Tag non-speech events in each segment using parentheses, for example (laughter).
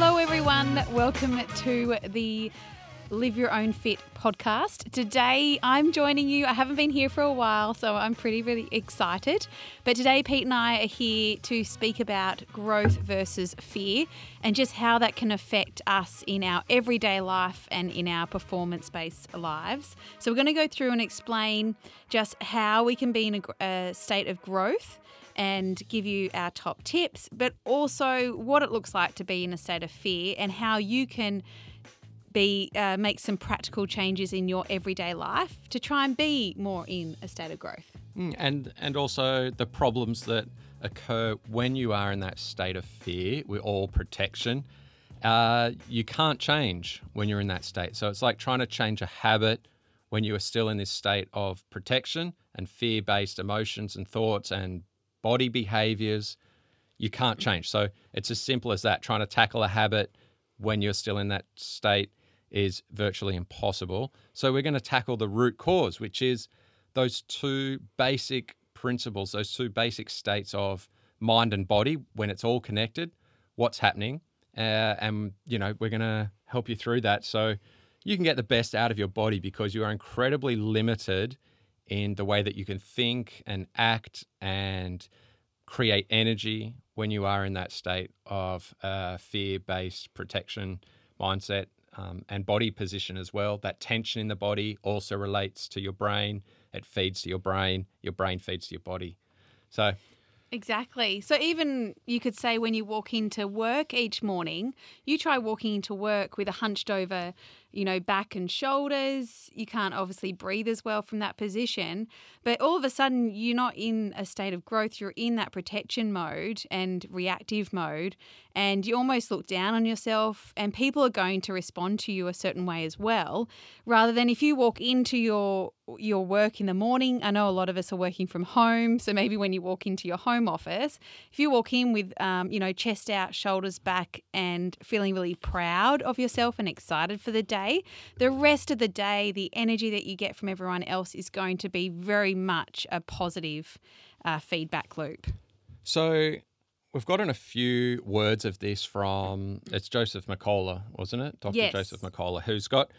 Hello, everyone. Welcome to the Live Your Own Fit podcast. Today, I'm joining you. I haven't been here for a while, so I'm pretty, really excited. But today, Pete and I are here to speak about growth versus fear and just how that can affect us in our everyday life and in our performance based lives. So, we're going to go through and explain just how we can be in a, a uh, state of growth and give you our top tips, but also what it looks like to be in a state of fear and how you can be uh, make some practical changes in your everyday life to try and be more in a state of growth. Mm, and and also the problems that occur when you are in that state of fear, We're all protection. Uh, you can't change when you're in that state. So it's like trying to change a habit when you are still in this state of protection and fear based emotions and thoughts and body behaviors, you can't change. So it's as simple as that. Trying to tackle a habit when you're still in that state is virtually impossible. So we're going to tackle the root cause, which is those two basic principles, those two basic states of mind and body when it's all connected, what's happening. Uh, and, you know, we're going to help you through that. So you can get the best out of your body because you are incredibly limited in the way that you can think and act and create energy when you are in that state of uh, fear based protection mindset um, and body position as well. That tension in the body also relates to your brain, it feeds to your brain, your brain feeds to your body. So, Exactly. So even you could say when you walk into work each morning, you try walking into work with a hunched over you know, back and shoulders. You can't obviously breathe as well from that position. But all of a sudden, you're not in a state of growth. You're in that protection mode and reactive mode. And you almost look down on yourself, and people are going to respond to you a certain way as well. Rather than if you walk into your your work in the morning. I know a lot of us are working from home, so maybe when you walk into your home office, if you walk in with, um, you know, chest out, shoulders back, and feeling really proud of yourself and excited for the day, day, the rest of the day, the energy that you get from everyone else is going to be very much a positive uh, feedback loop. So we've gotten a few words of this from it's Joseph McCullough, wasn't it? Dr. Yes. Joseph McCullough, who's got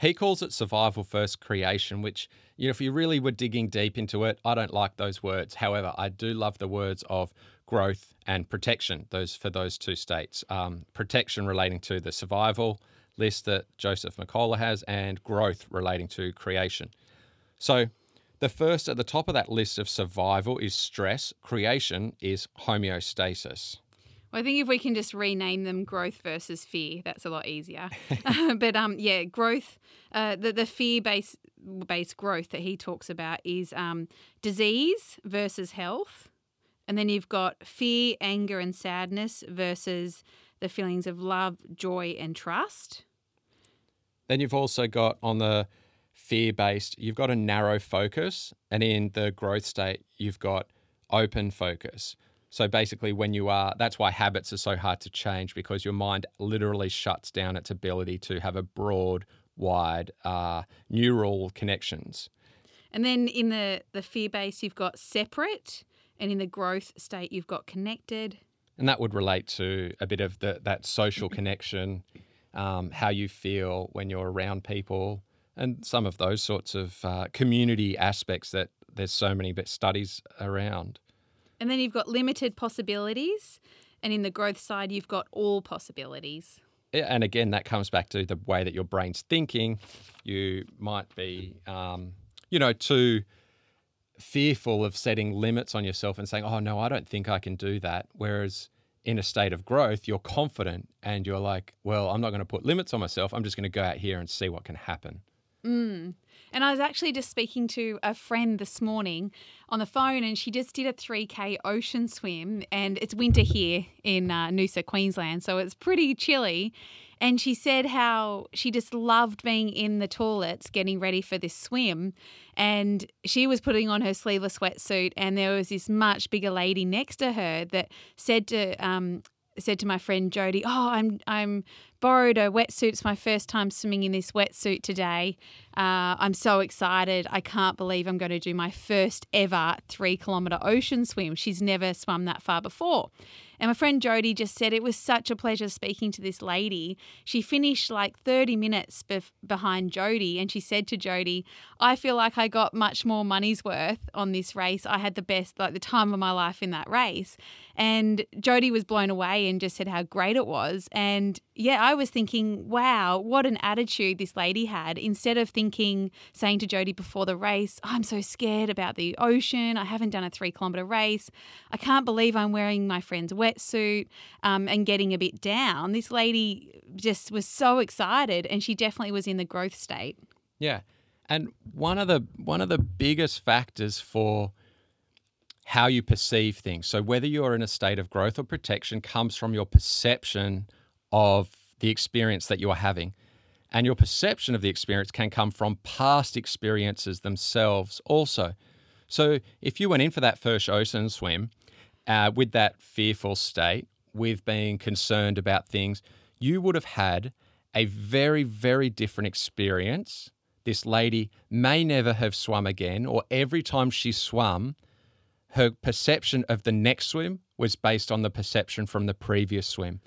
he calls it survival first creation, which you know if you really were digging deep into it, I don't like those words. However, I do love the words of growth and protection. Those for those two states, um, protection relating to the survival list that Joseph McCullough has and growth relating to creation. So, the first at the top of that list of survival is stress, creation is homeostasis. Well, I think if we can just rename them growth versus fear, that's a lot easier. (laughs) but um, yeah, growth, uh, the, the fear based based growth that he talks about is um, disease versus health. And then you've got fear, anger, and sadness versus the feelings of love, joy, and trust. Then you've also got on the fear based, you've got a narrow focus, and in the growth state, you've got open focus. So basically, when you are, that's why habits are so hard to change because your mind literally shuts down its ability to have a broad, wide uh, neural connections. And then in the, the fear base, you've got separate, and in the growth state, you've got connected. And that would relate to a bit of the, that social (clears throat) connection um, how you feel when you're around people, and some of those sorts of uh, community aspects that there's so many studies around. And then you've got limited possibilities, and in the growth side, you've got all possibilities. And again, that comes back to the way that your brain's thinking. You might be, um, you know, too fearful of setting limits on yourself and saying, oh, no, I don't think I can do that. Whereas in a state of growth, you're confident and you're like, well, I'm not going to put limits on myself. I'm just going to go out here and see what can happen. Mm. And I was actually just speaking to a friend this morning on the phone, and she just did a 3K ocean swim. And it's winter here in uh, Noosa, Queensland, so it's pretty chilly. And she said how she just loved being in the toilets getting ready for this swim. And she was putting on her sleeveless wetsuit, and there was this much bigger lady next to her that said to um, said to my friend Jody, "Oh, I'm I'm borrowed a wetsuit. It's my first time swimming in this wetsuit today. Uh, I'm so excited. I can't believe I'm going to do my first ever three kilometre ocean swim. She's never swum that far before. And my friend Jody just said it was such a pleasure speaking to this lady. She finished like 30 minutes bef- behind Jody, and she said to Jody, I feel like I got much more money's worth on this race. I had the best, like the time of my life in that race. And Jody was blown away and just said how great it was. And yeah, I was thinking, wow, what an attitude this lady had. Instead of thinking, saying to Jody before the race, I'm so scared about the ocean. I haven't done a three kilometer race. I can't believe I'm wearing my friend's wetsuit um, and getting a bit down. This lady just was so excited and she definitely was in the growth state. Yeah. And one of the one of the biggest factors for how you perceive things. So whether you're in a state of growth or protection comes from your perception of the experience that you are having. And your perception of the experience can come from past experiences themselves also. So if you went in for that first ocean swim uh, with that fearful state, with being concerned about things, you would have had a very, very different experience. This lady may never have swum again, or every time she swum, her perception of the next swim was based on the perception from the previous swim.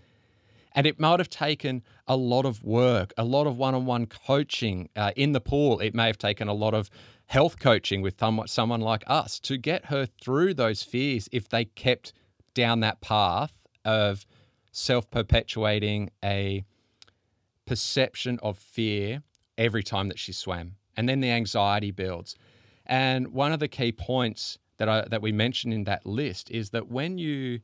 And it might have taken a lot of work, a lot of one on one coaching uh, in the pool. It may have taken a lot of health coaching with someone like us to get her through those fears if they kept down that path of self perpetuating a perception of fear every time that she swam. And then the anxiety builds. And one of the key points that I, that we mentioned in that list is that when you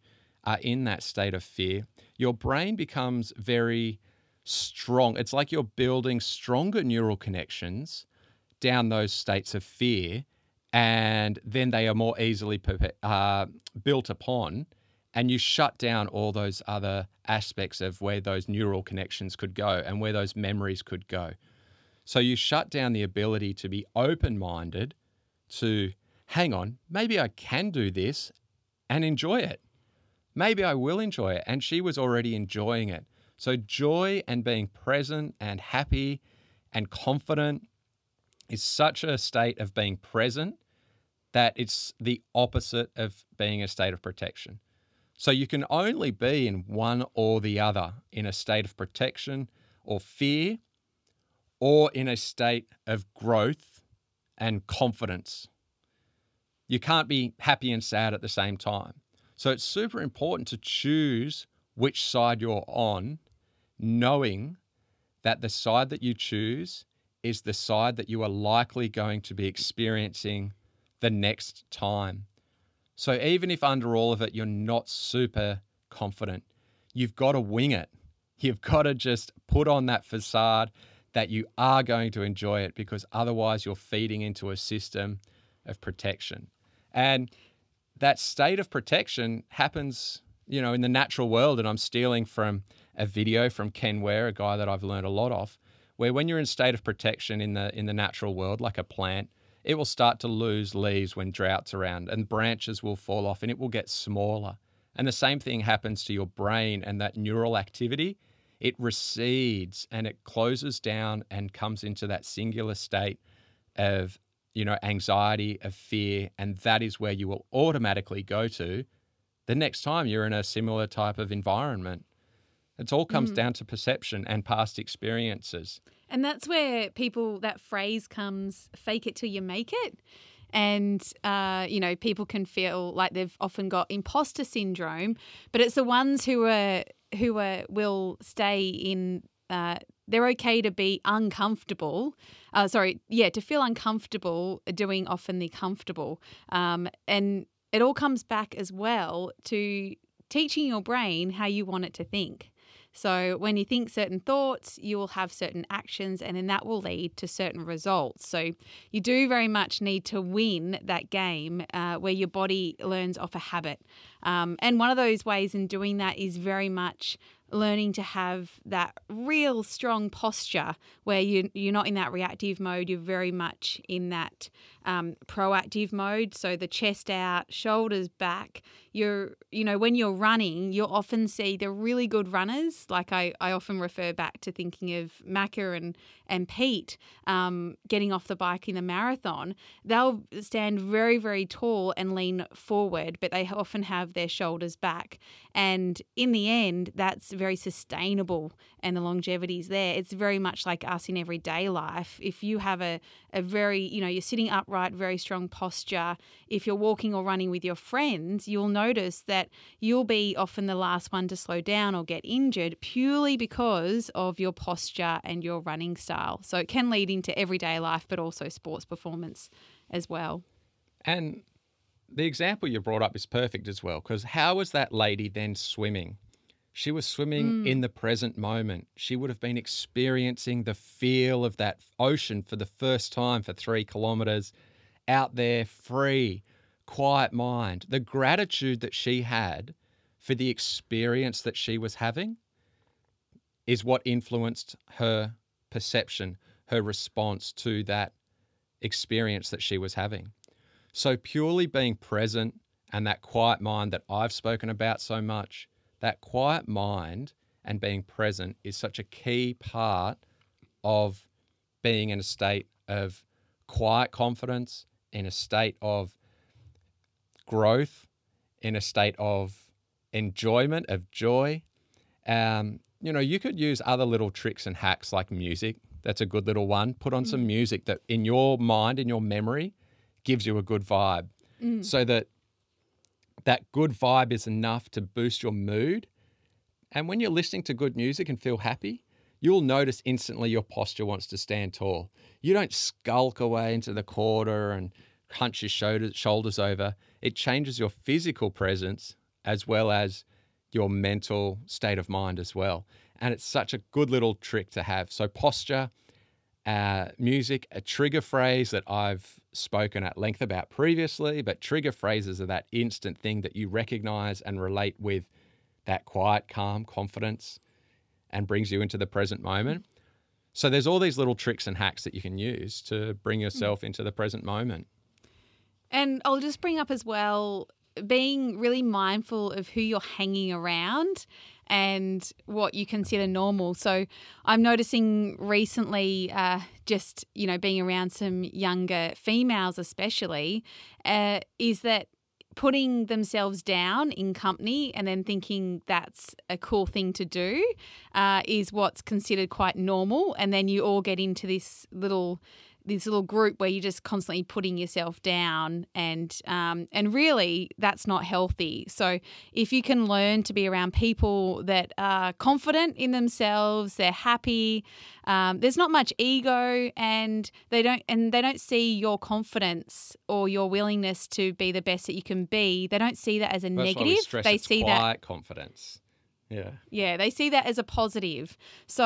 are in that state of fear, your brain becomes very strong. It's like you're building stronger neural connections down those states of fear, and then they are more easily uh, built upon. And you shut down all those other aspects of where those neural connections could go and where those memories could go. So you shut down the ability to be open minded to hang on, maybe I can do this and enjoy it. Maybe I will enjoy it. And she was already enjoying it. So, joy and being present and happy and confident is such a state of being present that it's the opposite of being a state of protection. So, you can only be in one or the other in a state of protection or fear or in a state of growth and confidence you can't be happy and sad at the same time. So it's super important to choose which side you're on, knowing that the side that you choose is the side that you are likely going to be experiencing the next time. So even if under all of it you're not super confident, you've got to wing it. You've got to just put on that facade that you are going to enjoy it because otherwise you're feeding into a system of protection. And that state of protection happens, you know, in the natural world. And I'm stealing from a video from Ken Ware, a guy that I've learned a lot of, where when you're in state of protection in the in the natural world, like a plant, it will start to lose leaves when drought's around, and branches will fall off, and it will get smaller. And the same thing happens to your brain and that neural activity. It recedes and it closes down and comes into that singular state of you know, anxiety, of fear, and that is where you will automatically go to the next time you're in a similar type of environment. It all comes mm. down to perception and past experiences. And that's where people, that phrase comes fake it till you make it. And, uh, you know, people can feel like they've often got imposter syndrome, but it's the ones who are, who are, will stay in uh, they're okay to be uncomfortable. Uh, sorry, yeah, to feel uncomfortable doing often the comfortable. Um, and it all comes back as well to teaching your brain how you want it to think. So, when you think certain thoughts, you will have certain actions, and then that will lead to certain results. So, you do very much need to win that game uh, where your body learns off a habit. Um, and one of those ways in doing that is very much learning to have that real strong posture where you, you're not in that reactive mode, you're very much in that um, proactive mode. So the chest out, shoulders back. You're, you know, when you're running, you'll often see the really good runners. Like I, I often refer back to thinking of Macca and, and Pete um, getting off the bike in the marathon. They'll stand very, very tall and lean forward, but they often have their shoulders back. And in the end, that's very sustainable and the longevity is there. It's very much like us in everyday life. If you have a, a very, you know, you're sitting upright, very strong posture, if you're walking or running with your friends, you'll notice that you'll be often the last one to slow down or get injured purely because of your posture and your running style. So it can lead into everyday life, but also sports performance as well. And the example you brought up is perfect as well, because how was that lady then swimming? She was swimming Mm. in the present moment. She would have been experiencing the feel of that ocean for the first time for three kilometers, out there, free, quiet mind. The gratitude that she had for the experience that she was having is what influenced her perception, her response to that experience that she was having. So, purely being present and that quiet mind that I've spoken about so much, that quiet mind and being present is such a key part of being in a state of quiet confidence, in a state of growth, in a state of enjoyment, of joy. Um, you know, you could use other little tricks and hacks like music. That's a good little one. Put on some music that in your mind, in your memory, gives you a good vibe so that that good vibe is enough to boost your mood. And when you're listening to good music and feel happy, you'll notice instantly your posture wants to stand tall. You don't skulk away into the corner and hunch your shoulders, over. It changes your physical presence as well as your mental state of mind as well. And it's such a good little trick to have. So, posture, uh, music, a trigger phrase that I've spoken at length about previously, but trigger phrases are that instant thing that you recognize and relate with that quiet, calm confidence and brings you into the present moment. So there's all these little tricks and hacks that you can use to bring yourself into the present moment. And I'll just bring up as well being really mindful of who you're hanging around and what you consider normal. So I'm noticing recently, uh, just you know, being around some younger females, especially, uh, is that putting themselves down in company and then thinking that's a cool thing to do uh, is what's considered quite normal. And then you all get into this little this little group where you're just constantly putting yourself down and um, and really that's not healthy so if you can learn to be around people that are confident in themselves they're happy um, there's not much ego and they don't and they don't see your confidence or your willingness to be the best that you can be they don't see that as a That's why we negative they it's see that confidence. Yeah. yeah, they see that as a positive. So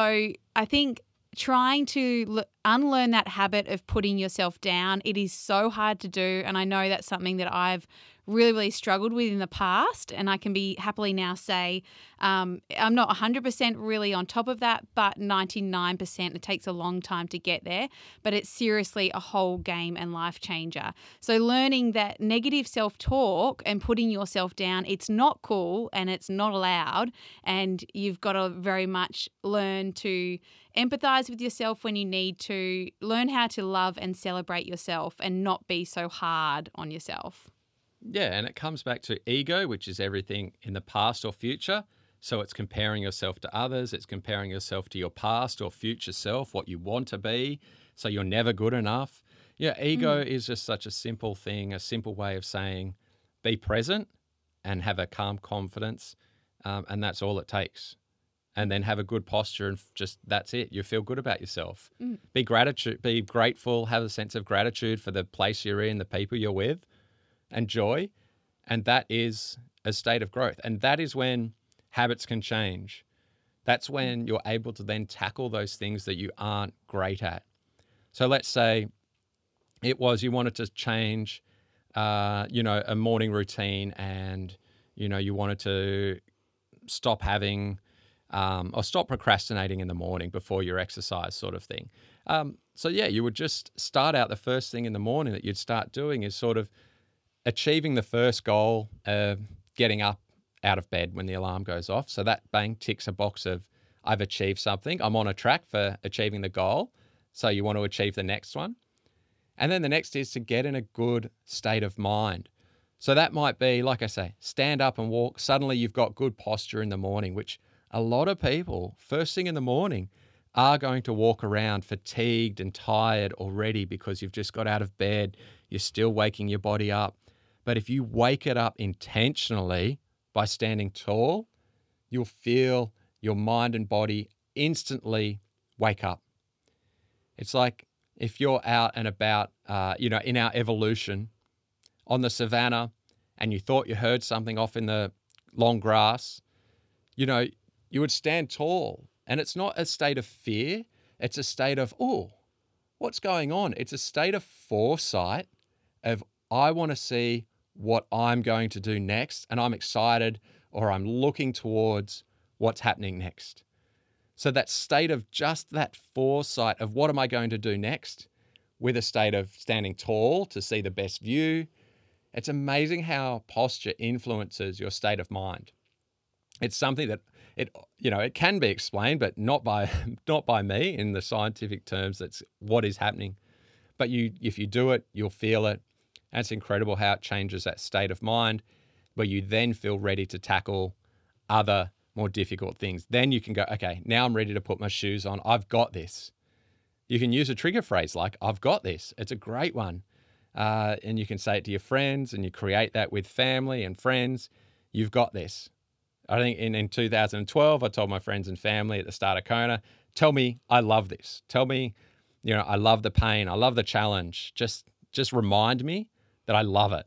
I think trying to l- unlearn that habit of putting yourself down, it is so hard to do. And I know that's something that I've really, really struggled with in the past. And I can be happily now say um, I'm not 100% really on top of that, but 99%. It takes a long time to get there, but it's seriously a whole game and life changer. So learning that negative self talk and putting yourself down, it's not cool and it's not allowed. And you've got to very much learn to empathize with yourself when you need to, learn how to love and celebrate yourself and not be so hard on yourself. Yeah, and it comes back to ego, which is everything in the past or future. So it's comparing yourself to others, it's comparing yourself to your past or future self, what you want to be. So you're never good enough. Yeah, ego is just such a simple thing, a simple way of saying be present and have a calm confidence. Um, and that's all it takes. And then have a good posture and just that's it. You feel good about yourself. Be gratitude, be grateful, have a sense of gratitude for the place you're in, the people you're with and joy. And that is a state of growth. And that is when habits can change. That's when you're able to then tackle those things that you aren't great at. So let's say it was you wanted to change, uh, you know, a morning routine and, you know, you wanted to stop having um, or stop procrastinating in the morning before your exercise, sort of thing. Um, so, yeah, you would just start out the first thing in the morning that you'd start doing is sort of achieving the first goal of getting up out of bed when the alarm goes off. So, that bang ticks a box of I've achieved something. I'm on a track for achieving the goal. So, you want to achieve the next one. And then the next is to get in a good state of mind. So that might be, like I say, stand up and walk. Suddenly you've got good posture in the morning, which a lot of people, first thing in the morning, are going to walk around fatigued and tired already because you've just got out of bed. You're still waking your body up. But if you wake it up intentionally by standing tall, you'll feel your mind and body instantly wake up. It's like if you're out and about, uh, you know, in our evolution on the savannah and you thought you heard something off in the long grass, you know, you would stand tall. And it's not a state of fear, it's a state of, oh, what's going on? It's a state of foresight of, I want to see what I'm going to do next. And I'm excited or I'm looking towards what's happening next. So that state of just that foresight of what am I going to do next with a state of standing tall to see the best view. It's amazing how posture influences your state of mind. It's something that it you know it can be explained but not by (laughs) not by me in the scientific terms that's what is happening but you if you do it you'll feel it and it's incredible how it changes that state of mind where you then feel ready to tackle other more difficult things. Then you can go, okay, now I'm ready to put my shoes on. I've got this. You can use a trigger phrase like, I've got this. It's a great one. Uh, and you can say it to your friends and you create that with family and friends. You've got this. I think in, in 2012, I told my friends and family at the start of Kona, tell me I love this. Tell me, you know, I love the pain. I love the challenge. Just, just remind me that I love it.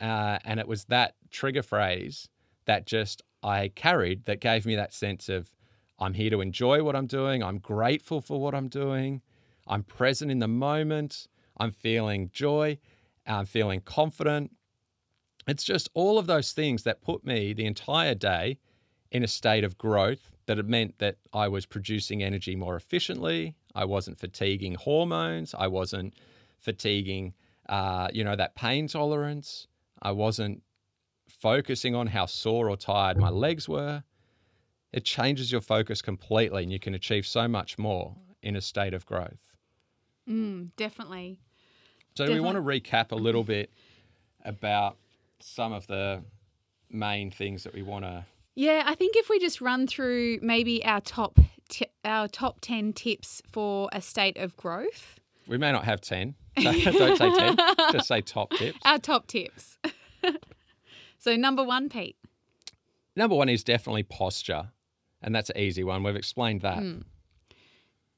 Uh, and it was that trigger phrase that just I carried that gave me that sense of I'm here to enjoy what I'm doing. I'm grateful for what I'm doing. I'm present in the moment. I'm feeling joy. I'm feeling confident. It's just all of those things that put me the entire day in a state of growth that it meant that I was producing energy more efficiently. I wasn't fatiguing hormones. I wasn't fatiguing, uh, you know, that pain tolerance. I wasn't focusing on how sore or tired my legs were, it changes your focus completely and you can achieve so much more in a state of growth. Mm, definitely. So, definitely. we want to recap a little (clears throat) bit about some of the main things that we want to. Yeah, I think if we just run through maybe our top t- our top 10 tips for a state of growth. We may not have 10. (laughs) Don't say 10, (laughs) just say top tips. Our top tips. (laughs) So, number one, Pete. Number one is definitely posture. And that's an easy one. We've explained that. Mm.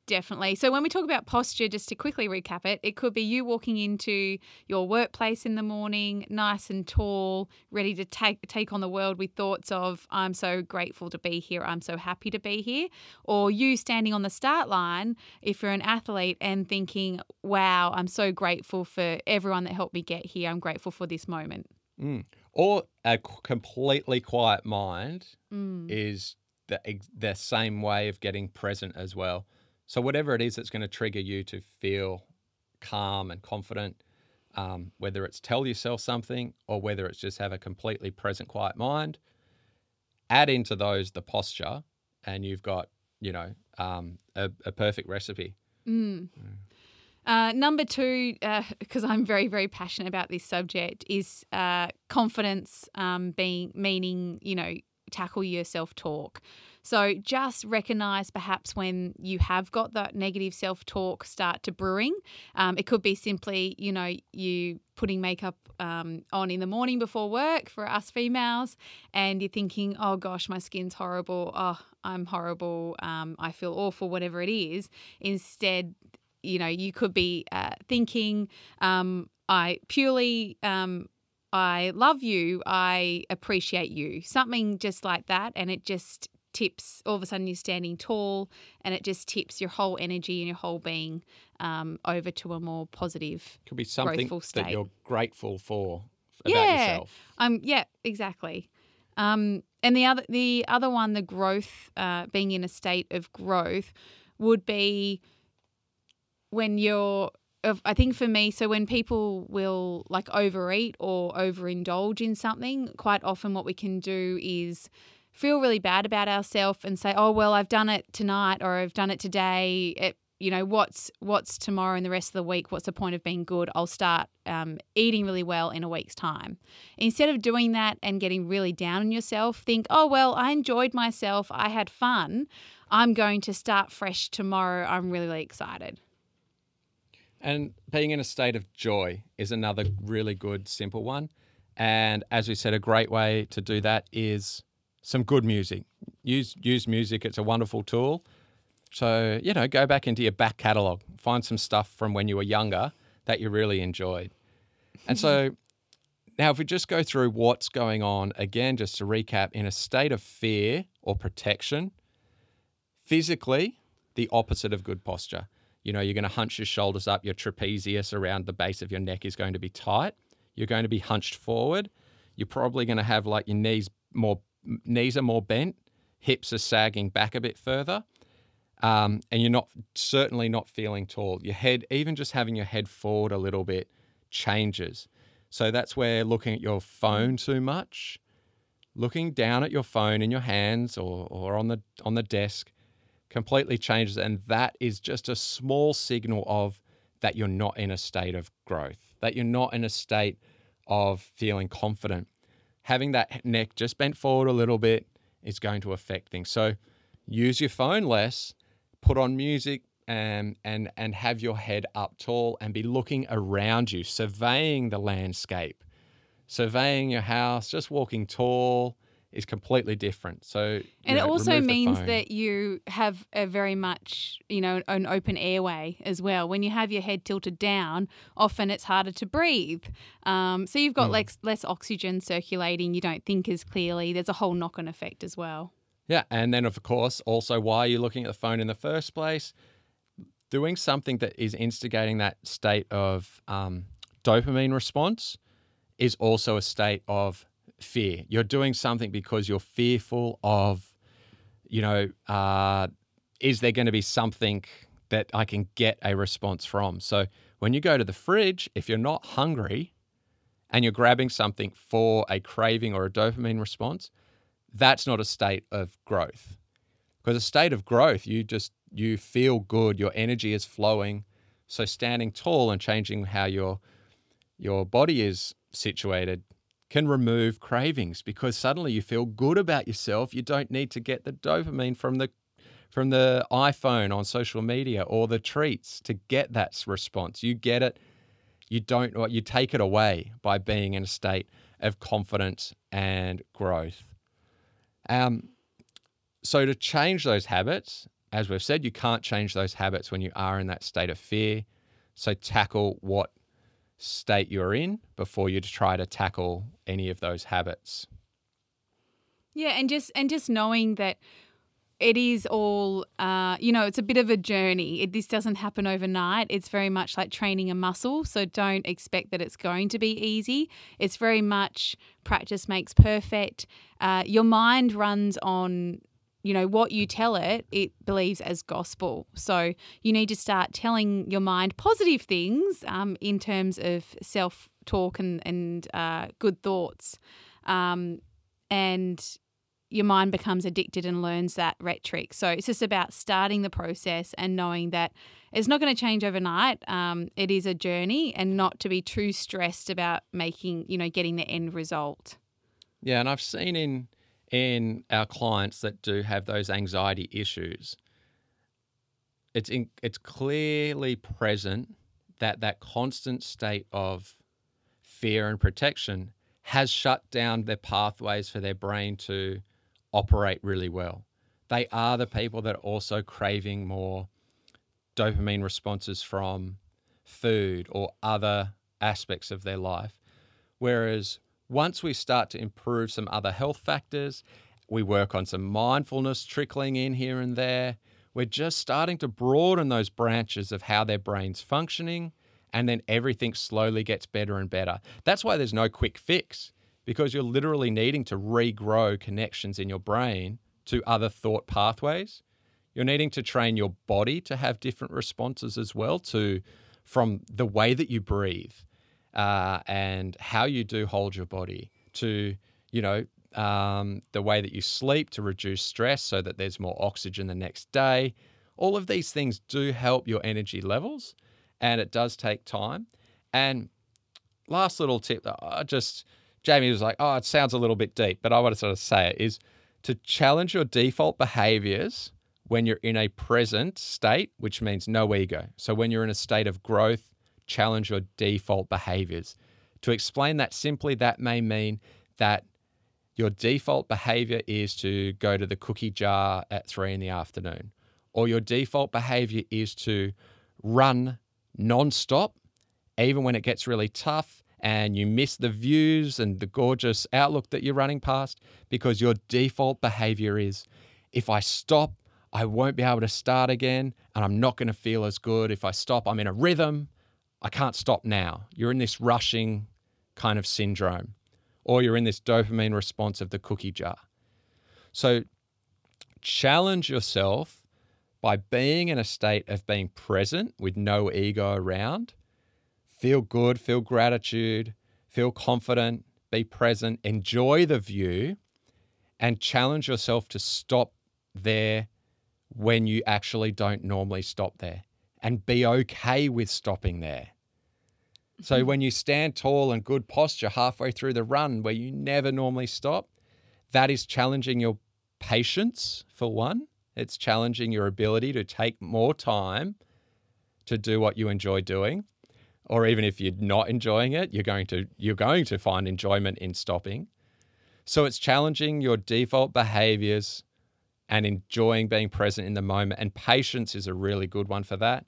Definitely. So, when we talk about posture, just to quickly recap it, it could be you walking into your workplace in the morning, nice and tall, ready to take take on the world with thoughts of "I'm so grateful to be here. I'm so happy to be here," or you standing on the start line if you're an athlete and thinking, "Wow, I'm so grateful for everyone that helped me get here. I'm grateful for this moment." Mm or a completely quiet mind mm. is the the same way of getting present as well. So whatever it is that's going to trigger you to feel calm and confident, um, whether it's tell yourself something or whether it's just have a completely present, quiet mind, add into those the posture, and you've got you know um, a, a, perfect recipe. Mm. Uh, number two, because uh, (laughs) I'm very, very passionate about this subject, is uh, confidence um, being meaning, you know, tackle your self talk. So just recognize perhaps when you have got that negative self talk start to brewing. Um, it could be simply, you know, you putting makeup um, on in the morning before work for us females, and you're thinking, oh gosh, my skin's horrible. Oh, I'm horrible. Um, I feel awful, whatever it is. Instead, you know, you could be uh, thinking, um, I purely, um, I love you, I appreciate you, something just like that. And it just tips, all of a sudden you're standing tall and it just tips your whole energy and your whole being um, over to a more positive, could be something that you're grateful for about yeah. yourself. Um, yeah, exactly. Um, and the other the other one, the growth, uh, being in a state of growth, would be when you're I think for me, so when people will like overeat or overindulge in something, quite often what we can do is feel really bad about ourselves and say, "Oh well, I've done it tonight or I've done it today." It, you know, what's what's tomorrow and the rest of the week? What's the point of being good? I'll start um, eating really well in a week's time. Instead of doing that and getting really down on yourself, think, "Oh well, I enjoyed myself. I had fun. I'm going to start fresh tomorrow. I'm really, really excited." And being in a state of joy is another really good, simple one. And as we said, a great way to do that is some good music. Use use music. It's a wonderful tool. So you know, go back into your back catalogue, find some stuff from when you were younger that you really enjoyed. And so (laughs) now, if we just go through what's going on again, just to recap, in a state of fear or protection, physically, the opposite of good posture. You know, you're going to hunch your shoulders up, your trapezius around the base of your neck is going to be tight. You're going to be hunched forward. You're probably going to have like your knees more, knees are more bent, hips are sagging back a bit further. Um, and you're not certainly not feeling tall. Your head, even just having your head forward a little bit, changes. So that's where looking at your phone too much, looking down at your phone in your hands or, or on the on the desk, completely changes. And that is just a small signal of that you're not in a state of growth, that you're not in a state of feeling confident. Having that neck just bent forward a little bit is going to affect things. So use your phone less, put on music, and, and, and have your head up tall and be looking around you, surveying the landscape, surveying your house, just walking tall, is completely different. So, and know, it also means that you have a very much, you know, an open airway as well. When you have your head tilted down, often it's harder to breathe. Um, so you've got mm. less less oxygen circulating. You don't think as clearly. There's a whole knock on effect as well. Yeah, and then of course, also why are you looking at the phone in the first place? Doing something that is instigating that state of um, dopamine response is also a state of fear. You're doing something because you're fearful of, you know, uh, is there going to be something that I can get a response from? So when you go to the fridge, if you're not hungry and you're grabbing something for a craving or a dopamine response, that's not a state of growth. Because a state of growth, you just you feel good, your energy is flowing. So standing tall and changing how your your body is situated can remove cravings because suddenly you feel good about yourself. You don't need to get the dopamine from the from the iPhone on social media or the treats to get that response. You get it. You don't you take it away by being in a state of confidence and growth. Um, so to change those habits, as we've said, you can't change those habits when you are in that state of fear. So tackle what state you're in before you try to tackle any of those habits. Yeah, and just and just knowing that it is all uh, you know it's a bit of a journey. It, this doesn't happen overnight. It's very much like training a muscle so don't expect that it's going to be easy. It's very much practice makes perfect. Uh, your mind runs on you know what you tell it it believes as gospel. So you need to start telling your mind positive things um, in terms of self talk and, and uh, good thoughts. Um, and your mind becomes addicted and learns that rhetoric so it's just about starting the process and knowing that it's not going to change overnight. Um, it is a journey and not to be too stressed about making you know getting the end result. Yeah and i've seen in in our clients that do have those anxiety issues, it's in, it's clearly present that that constant state of fear and protection has shut down their pathways for their brain to operate really well. They are the people that are also craving more dopamine responses from food or other aspects of their life. Whereas once we start to improve some other health factors, we work on some mindfulness trickling in here and there. We're just starting to broaden those branches of how their brain's functioning, and then everything slowly gets better and better. That's why there's no quick fix because you're literally needing to regrow connections in your brain to other thought pathways. You're needing to train your body to have different responses as well to from the way that you breathe uh, and how you do hold your body to you know um, the way that you sleep to reduce stress so that there's more oxygen the next day. All of these things do help your energy levels, and it does take time. And last little tip, that I just Jamie was like, "Oh, it sounds a little bit deep," but I want to sort of say it is to challenge your default behaviors when you're in a present state, which means no ego. So when you're in a state of growth, challenge your default behaviors. To explain that simply, that may mean that your default behavior is to go to the cookie jar at three in the afternoon, or your default behavior is to run non-stop, even when it gets really tough and you miss the views and the gorgeous outlook that you're running past because your default behavior is if I stop, I won't be able to start again and I'm not going to feel as good. If I stop, I'm in a rhythm. I can't stop now. You're in this rushing kind of syndrome or you're in this dopamine response of the cookie jar. So challenge yourself by being in a state of being present with no ego around. Feel good, feel gratitude, feel confident, be present, enjoy the view, and challenge yourself to stop there when you actually don't normally stop there and be okay with stopping there. So mm-hmm. when you stand tall and good posture halfway through the run where you never normally stop, that is challenging your patience for one. It's challenging your ability to take more time to do what you enjoy doing. Or even if you're not enjoying it, you're going to you're going to find enjoyment in stopping. So it's challenging your default behaviors and enjoying being present in the moment. And patience is a really good one for that.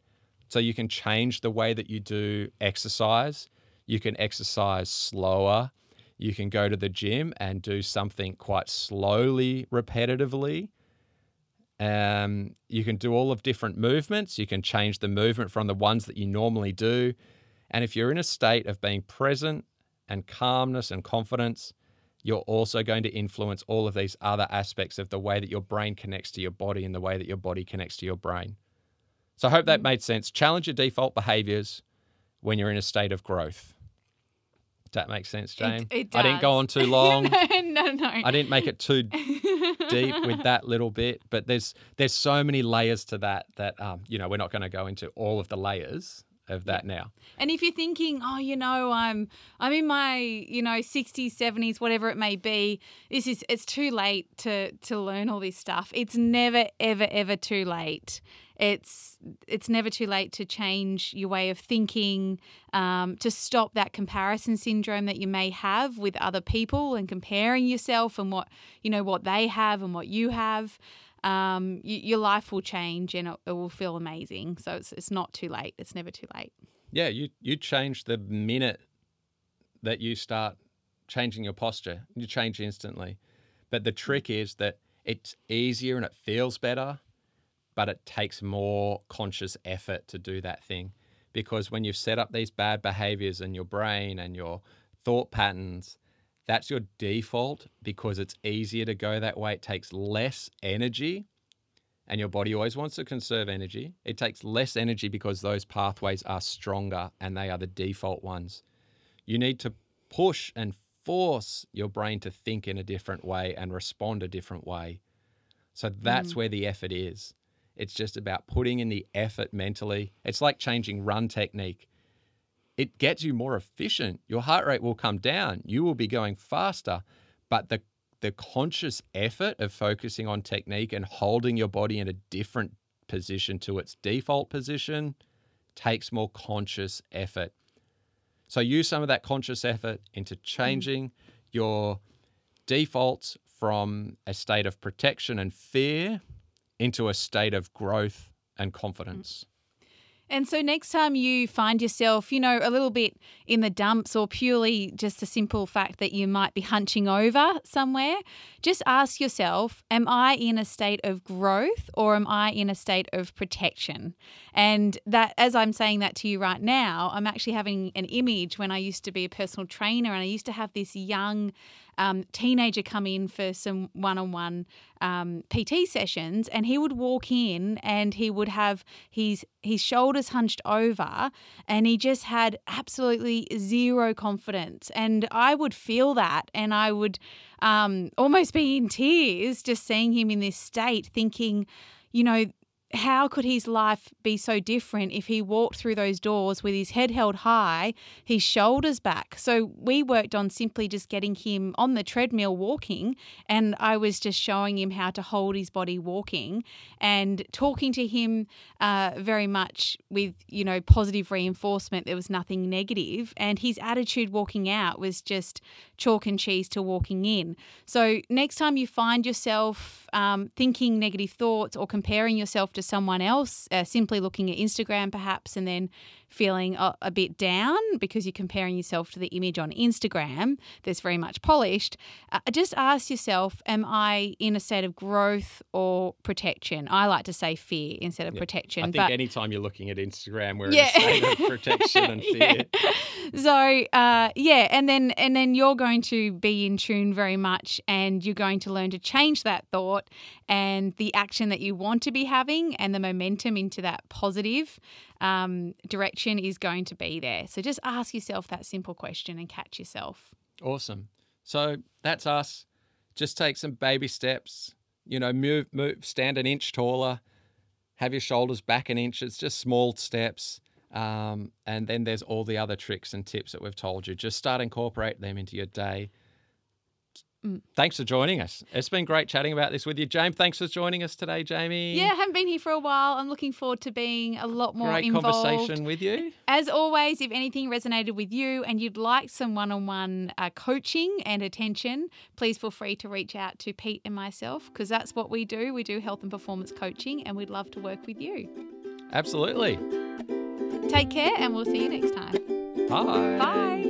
So you can change the way that you do exercise. You can exercise slower. You can go to the gym and do something quite slowly, repetitively. Um, you can do all of different movements. You can change the movement from the ones that you normally do. And if you're in a state of being present and calmness and confidence, you're also going to influence all of these other aspects of the way that your brain connects to your body and the way that your body connects to your brain. So I hope that made sense. Challenge your default behaviors when you're in a state of growth. Does that make sense, Jane? It, it I didn't go on too (laughs) long. no, no, no. I didn't make it too deep with (laughs) that little bit, but there's there's so many layers to that that um, you know we're not going to go into all of the layers of that now. And if you're thinking, oh, you know, I'm I'm in my, you know, 60s, 70s, whatever it may be, this is it's too late to to learn all this stuff. It's never ever ever too late. It's it's never too late to change your way of thinking, um, to stop that comparison syndrome that you may have with other people and comparing yourself and what you know what they have and what you have um, your life will change and it, it will feel amazing. So it's, it's not too late. It's never too late. Yeah, you you change the minute that you start changing your posture. You change instantly. But the trick is that it's easier and it feels better, but it takes more conscious effort to do that thing. Because when you've set up these bad behaviors in your brain and your thought patterns, that's your default because it's easier to go that way. It takes less energy, and your body always wants to conserve energy. It takes less energy because those pathways are stronger and they are the default ones. You need to push and force your brain to think in a different way and respond a different way. So that's mm. where the effort is. It's just about putting in the effort mentally. It's like changing run technique it gets you more efficient. Your heart rate will come down. You will be going faster, but the the conscious effort of focusing on technique and holding your body in a different position to its default position takes more conscious effort. So use some of that conscious effort into changing your defaults from a state of protection and fear into a state of growth and confidence. And so next time you find yourself, you know, a little bit in the dumps or purely just a simple fact that you might be hunching over somewhere, just ask yourself, am I in a state of growth or am I in a state of protection? And that as I'm saying that to you right now, I'm actually having an image when I used to be a personal trainer and I used to have this young um, teenager come in for some one-on-one um, PT sessions, and he would walk in and he would have his his shoulders hunched over, and he just had absolutely zero confidence. And I would feel that, and I would um, almost be in tears just seeing him in this state, thinking, you know, how could his life be so different if he walked through those doors with his head held high, his shoulders back? So we worked on simply just getting him on the treadmill walking, and I was just showing him how to hold his body walking and talking to him uh, very much with you know positive reinforcement. There was nothing negative, and his attitude walking out was just chalk and cheese to walking in. So next time you find yourself um, thinking negative thoughts or comparing yourself to someone else, uh, simply looking at Instagram perhaps, and then feeling a, a, bit down because you're comparing yourself to the image on Instagram that's very much polished, uh, just ask yourself, am I in a state of growth or protection? I like to say fear instead of Yeah. protection. I think but anytime you're looking at Instagram, we're Yeah. in a state of (laughs) protection and fear. Yeah. So uh, yeah, and then and then you're going to be in tune very much, and you're going to learn to change that thought and the action that you want to be having, and the momentum into that positive um, direction is going to be there. So just ask yourself that simple question and catch yourself. Awesome. So that's us. Just take some baby steps. You know, move, move, stand an inch taller. Have your shoulders back an inch. It's just small steps. Um, and then there's all the other tricks and tips that we've told you. Just start incorporate them into your day. Mm. Thanks for joining us. It's been great chatting about this with you, James. Thanks for joining us today, Jamie. Yeah, I haven't been here for a while. I'm looking forward to being a lot more Great involved. conversation with you. As always, if anything resonated with you and you'd like some one on one coaching and attention, please feel free to reach out to Pete and myself because that's what we do. We do health and performance coaching and we'd love to work with you. Absolutely. Take care and we'll see you next time. Bye. Bye.